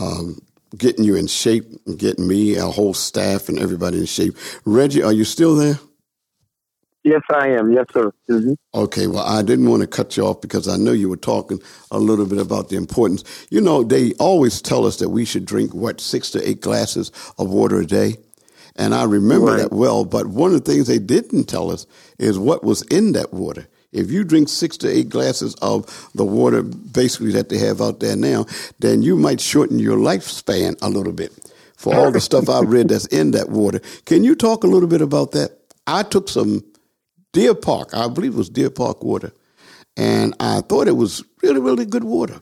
Speaker 2: um, getting you in shape, getting me, our whole staff, and everybody in shape. Reggie, are you still there?
Speaker 3: Yes, I am. Yes, sir. Mm-hmm.
Speaker 2: Okay. Well, I didn't want to cut you off because I know you were talking a little bit about the importance. You know, they always tell us that we should drink what six to eight glasses of water a day. And I remember right. that well, but one of the things they didn't tell us is what was in that water. If you drink six to eight glasses of the water basically that they have out there now, then you might shorten your lifespan a little bit for all the stuff I read that's in that water. Can you talk a little bit about that? I took some Deer Park, I believe it was Deer Park water, and I thought it was really, really good water.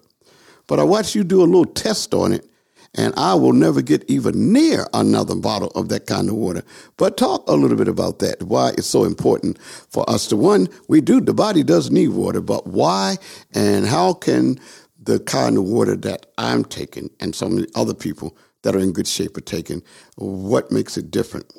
Speaker 2: But I watched you do a little test on it, and I will never get even near another bottle of that kind of water. But talk a little bit about that, why it's so important for us to one, we do, the body does need water, but why and how can the kind of water that I'm taking and some of the other people that are in good shape are taking, what makes it different?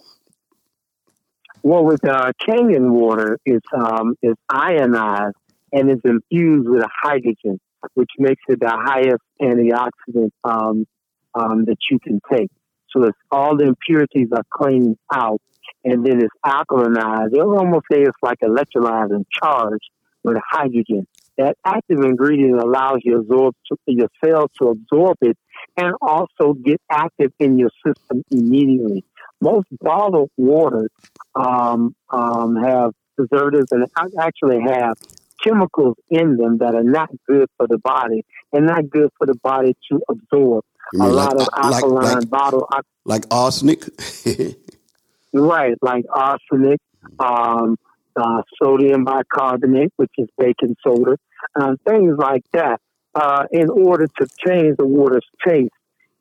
Speaker 3: Well, with uh, Kangen water, it's um, it's ionized and it's infused with hydrogen, which makes it the highest antioxidant um, um, that you can take. So it's all the impurities are cleaned out, and then it's alkalinized. They'll almost say it's like electrolyzed and charged with hydrogen. That active ingredient allows your, absorb, your cells to absorb it and also get active in your system immediately. Most bottled waters um, um, have preservatives and actually have chemicals in them that are not good for the body and not good for the body to absorb a like, lot of alkaline
Speaker 2: like, like,
Speaker 3: bottle,
Speaker 2: like arsenic.
Speaker 3: right, like arsenic, um, uh, sodium bicarbonate, which is baking soda, uh, things like that. uh, in order to change the water's taste.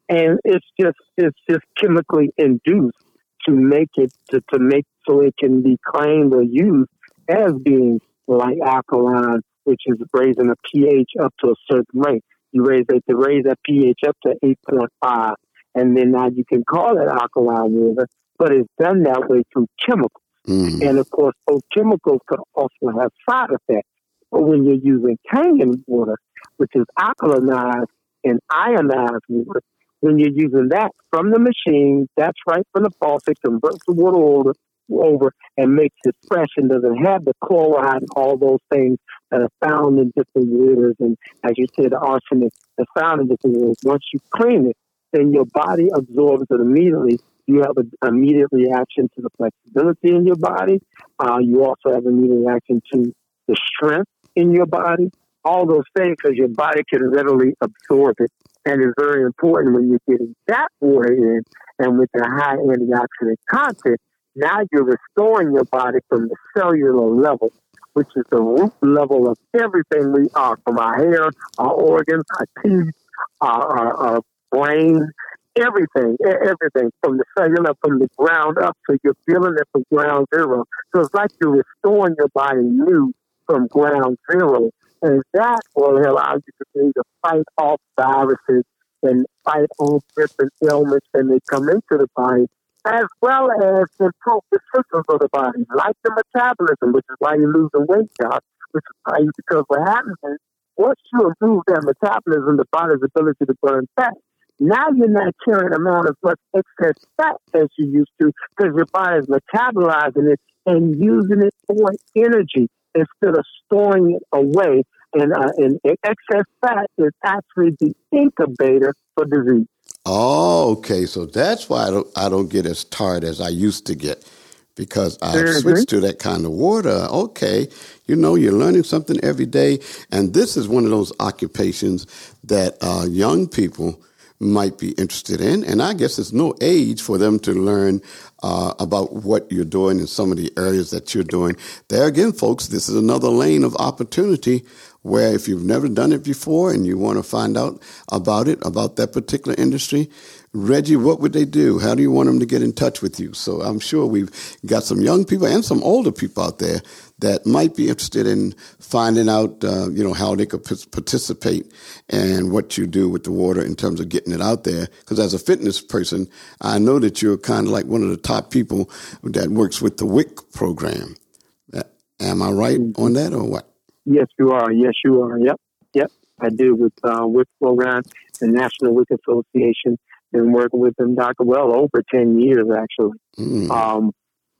Speaker 3: And it's just it's just chemically induced to make it to, to make so it can be claimed or used as being like alkaline, which is raising a pH up to a certain rate. You raise it to raise that pH up to eight point five, and then now you can call it alkaline water, but it's done that way through chemicals. Mm. And of course, those chemicals could also have side effects. But when you're using Kangen water, which is alkalinized and ionized water, when you're using that from the machine, that's right from the faucet, converts the water over, over and makes it fresh and doesn't have the chloride and all those things that are found in different waters. And as you said, the arsenic that's found in different waters. Once you clean it, then your body absorbs it immediately. You have an immediate reaction to the flexibility in your body. Uh, you also have an immediate reaction to the strength in your body. All those things because your body can readily absorb it. And it's very important when you're getting that water in and with the high antioxidant content, now you're restoring your body from the cellular level, which is the root level of everything we are, from our hair, our organs, our teeth, our, our, our brain, everything, everything from the cellular, from the ground up. So you're feeling it from ground zero. So it's like you're restoring your body new from ground zero. And that will allow you to able to fight off viruses and fight off different ailments when they come into the body as well as improve the systems of the body, like the metabolism, which is why you lose the weight, Josh, which is why you, because what happens is once you improve that metabolism, the body's ability to burn fat, now you're not carrying around as much excess fat as you used to because your body is metabolizing it and using it for energy instead of storing it away. And, uh, and excess fat is actually the incubator for disease.
Speaker 2: Oh, okay. So that's why I don't I don't get as tired as I used to get because I mm-hmm. switched to that kind of water. Okay, you know, you're learning something every day, and this is one of those occupations that uh, young people might be interested in. And I guess there's no age for them to learn uh, about what you're doing in some of the areas that you're doing. There again, folks, this is another lane of opportunity where if you've never done it before and you want to find out about it, about that particular industry, Reggie, what would they do? How do you want them to get in touch with you? So I'm sure we've got some young people and some older people out there that might be interested in finding out, uh, you know, how they could p- participate and what you do with the water in terms of getting it out there. Because as a fitness person, I know that you're kind of like one of the top people that works with the WIC program. Uh, am I right on that or what?
Speaker 3: Yes, you are. Yes, you are. Yep. Yep. I do with uh, WIC program, the National WIC Association. Been working with them, Doctor, well over ten years actually. Mm. Um,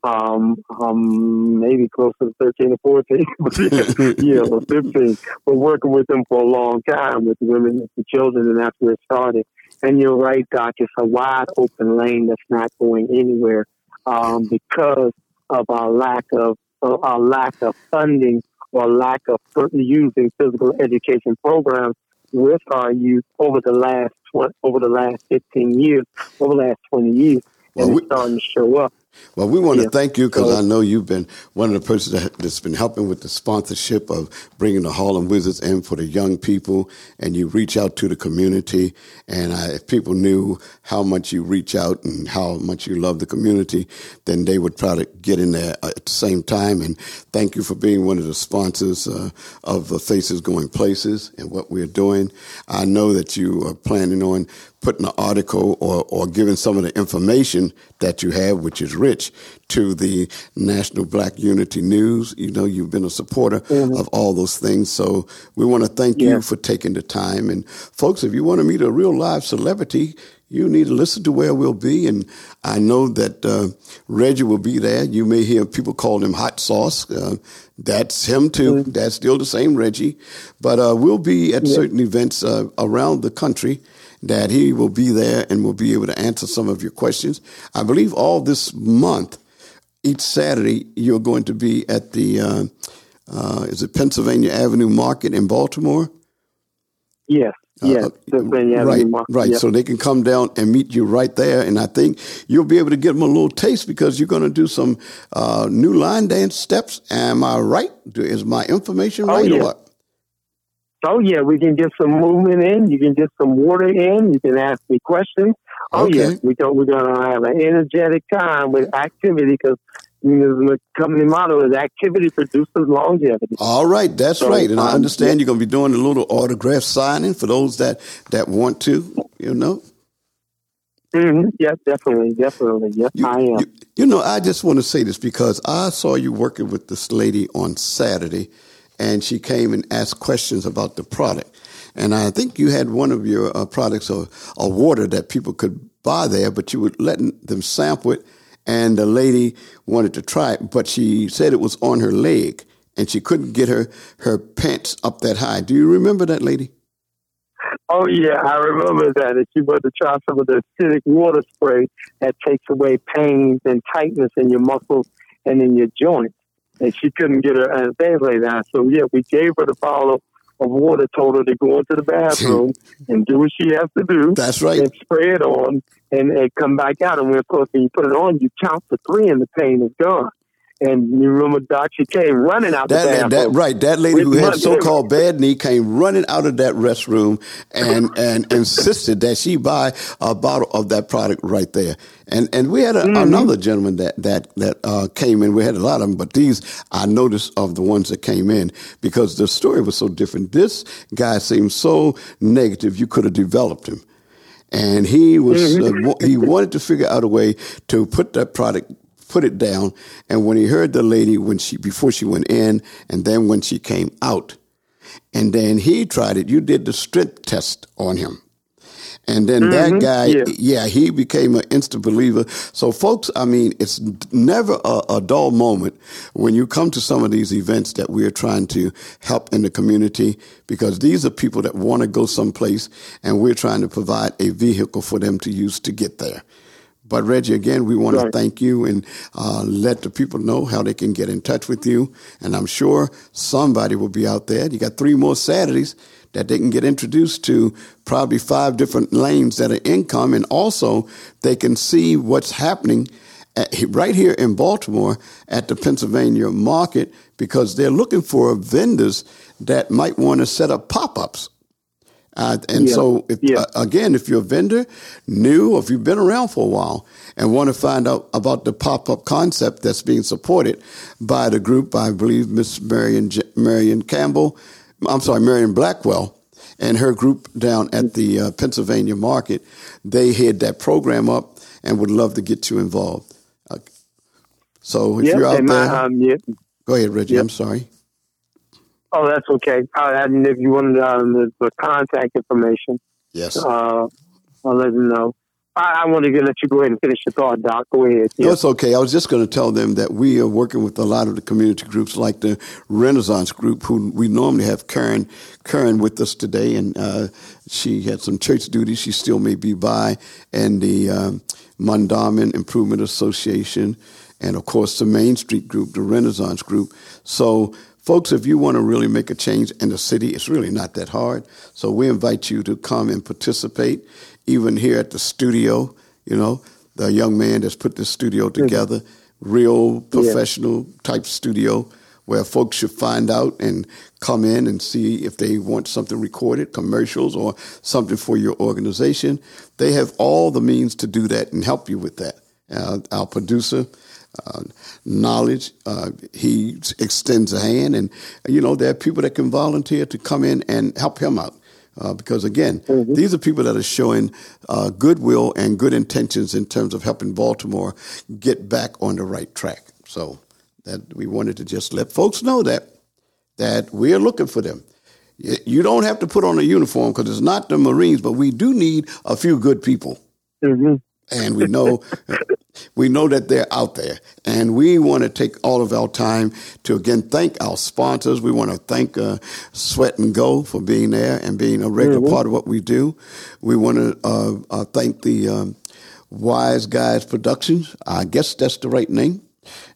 Speaker 3: um, um, maybe close to 13 or 14, yeah, or 15. But working with them for a long time with the women and the children, and that's where it started. And you're right, Doc, it's a wide open lane that's not going anywhere um, because of our lack of, our lack of funding or lack of using physical education programs with our youth over the last over the last 15 years, over the last 20 years, and well, we, it's starting to show up.
Speaker 2: Well, we want yeah. to thank you because I know you've been one of the persons that, has been helping with the sponsorship of bringing the Harlem Wizards in for the young people, and you reach out to the community. And I, if people knew how much you reach out and how much you love the community, then they would to get in there at the same time. And thank you for being one of the sponsors uh, of the Faces Going Places and what we're doing. I know that you are planning on putting an article or, or giving some of the information that you have, which is rich, to the National Black Unity News. You know, you've been a supporter mm-hmm. of all those things. So we want to thank yeah. you for taking the time. And folks, if you want to meet a real live celebrity, you need to listen to where we'll be. And I know that uh, Reggie will be there. You may hear people call him Hot Sauce. Uh, that's him too. Mm-hmm. That's still the same Reggie. But uh, we'll be at yeah. certain events uh, around the country that he will be there and will be able to answer some of your questions. I believe all this month, each Saturday, you're going to be at the, uh, uh, is it Pennsylvania Avenue Market in Baltimore?
Speaker 3: Yes. Uh, yes, uh,
Speaker 2: right, right. Yep. So they can come down and meet you right there, and I think you'll be able to give them a little taste because you're going to do some uh, new line dance steps. Am I right? Is my information oh, right
Speaker 3: yeah.
Speaker 2: or what?
Speaker 3: Oh yeah, we can get some movement in. You can get some water in. You can ask me questions. Oh
Speaker 2: Okay.
Speaker 3: yeah, we go, we're gonna have an energetic time with activity because you know, the company motto is activity produces longevity.
Speaker 2: All right, that's
Speaker 3: So,
Speaker 2: right. And I
Speaker 3: um,
Speaker 2: understand you're going to be doing a little autograph signing for those that, that want to, you know.
Speaker 3: hmm Yes, definitely, definitely. Yes,
Speaker 2: You,
Speaker 3: I am.
Speaker 2: You, you know, I just want to say this because I saw you working with this lady on Saturday, and she came and asked questions about the product. And I think you had one of your uh, products, a water that people could buy there, but you were letting them sample it, and the lady wanted to try it, but she said it was on her leg, and she couldn't get her, her pants up that high. Do you remember that lady?
Speaker 3: Oh yeah, I remember that. If you were to try some of the acidic water spray that takes away pains and tightness in your muscles and in your joints, and she couldn't get her like that. So yeah, we gave her the bottle of, of water, told her to go into the bathroom and do what she has to do,
Speaker 2: That's right.
Speaker 3: and spray it on, and, and come back out. And when of course when you put it on, you count to three, and the pain is gone. And you remember Doc, she came running out the
Speaker 2: That, that, right, that lady who had so-called bad knee came running out of that restroom and and insisted that she buy a bottle of that product right there. And and we had a, another gentleman that that that uh, came in. We had a lot of them, but these I noticed of the ones that came in because the story was so different. This guy seemed so negative. You could have developed him and he was uh, he wanted to figure out a way to put that product put it down and when he heard the lady when she before she went in and then when she came out and then he tried it you did the strength test on him and then that mm-hmm. guy,
Speaker 3: yeah.
Speaker 2: yeah. he became an instant believer. So, folks, I mean, it's never a, a dull moment when you come to some of these events that we're trying to help in the community because these are people that want to go someplace and we're trying to provide a vehicle for them to use to get there. But Reggie, again, we want to thank you and uh, let the people know how they can get in touch with you. And I'm sure somebody will be out there. You got three more Saturdays that they can get introduced to probably five different lanes that are income. And also they can see what's happening at, right here in Baltimore at the Pennsylvania market because they're looking for vendors that might want to set up pop-ups. Uh, and
Speaker 3: Yeah.
Speaker 2: so, if,
Speaker 3: Yeah.
Speaker 2: uh, again, if you're a vendor, new, or if you've been around for a while and want to find out about the pop up concept that's being supported by the group, I believe Miss Marion, J- Marion Campbell, I'm sorry, Marion Blackwell, and her group down at the uh, Pennsylvania market, they head that program up and would love to get you involved. Uh, so, if you're out there,
Speaker 3: um,
Speaker 2: go ahead, Reggie. I'm sorry.
Speaker 3: Oh, that's okay. Uh, and if you want um, the, the contact information,
Speaker 2: Yes.
Speaker 3: uh, I'll let them know. I, I want to let you go ahead and finish your thought, Doc. Go ahead.
Speaker 2: No,
Speaker 3: Yeah.
Speaker 2: it's okay. I was just going to tell them that we are working with a lot of the community groups, like the Renaissance Group, who we normally have Karen Karen with us today, and uh, she had some church duties. She still may be by, and the um, Improvement Association, and of course the Main Street Group, the Renaissance Group. So. Folks, if you want to really make a change in the city, it's really not that hard. So we invite you to come and participate, even here at the studio. You know, the young man that's put this studio together, real professional type studio where folks should find out and come in and see if they want something recorded, commercials or something for your organization. They have all the means to do that and help you with that. Uh, our producer, uh, knowledge. Uh, he extends a hand, and you know there are people that can volunteer to come in and help him out. Uh, because again, these are people that are showing uh, goodwill and good intentions in terms of helping Baltimore get back on the right track. So that we wanted to just let folks know that that we are looking for them. You don't have to put on a uniform because it's not the Marines, but we do need a few good people
Speaker 3: hmm
Speaker 2: and we know we know that they're out there and we want to take all of our time to again thank our sponsors. We want to thank uh, sweat and go for being there and being a regular part of what we do. We want to uh, uh, thank the um, wise guys productions. I guess that's the right name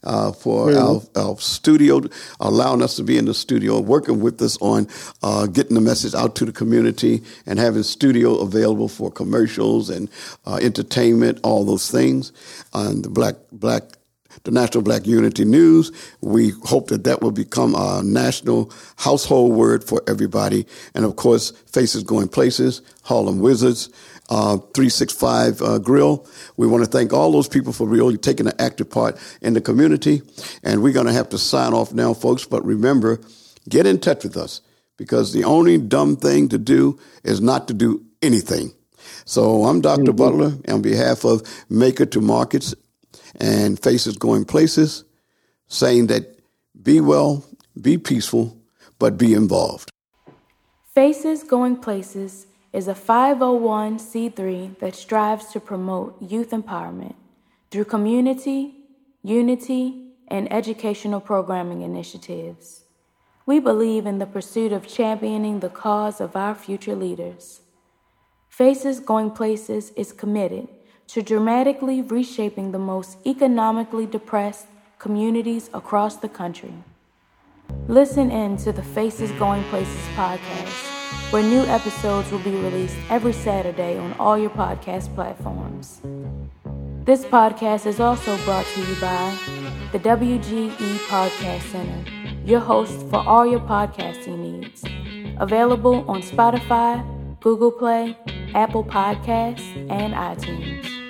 Speaker 2: uh, for our, our studio, allowing us to be in the studio, working with us on uh, getting the message out to the community and having studio available for commercials and uh, entertainment, all those things. And the Black Black the National Black Unity News. We hope that that will become a national household word for everybody. And of course, Faces Going Places, Harlem Wizards, uh, 365 uh, Grill. We want to thank all those people for really taking an active part in the community. And we're going to have to sign off now, folks. But remember, get in touch with us because the only dumb thing to do is not to do anything. So I'm doctor mm-hmm. Butler on behalf of Maker to Markets and Faces Going Places, saying that be well, be peaceful, but be involved.
Speaker 1: Faces Going Places is a 501c3 that strives to promote youth empowerment through community, unity, and educational programming initiatives. We believe in the pursuit of championing the cause of our future leaders. Faces Going Places is committed to dramatically reshaping the most economically depressed communities across the country. Listen in to the Faces Going Places podcast, where new episodes will be released every Saturday on all your podcast platforms. This podcast is also brought to you by the WGE Podcast Center, your host for all your podcasting needs. Available on Spotify, Google Play, Apple Podcasts, and iTunes.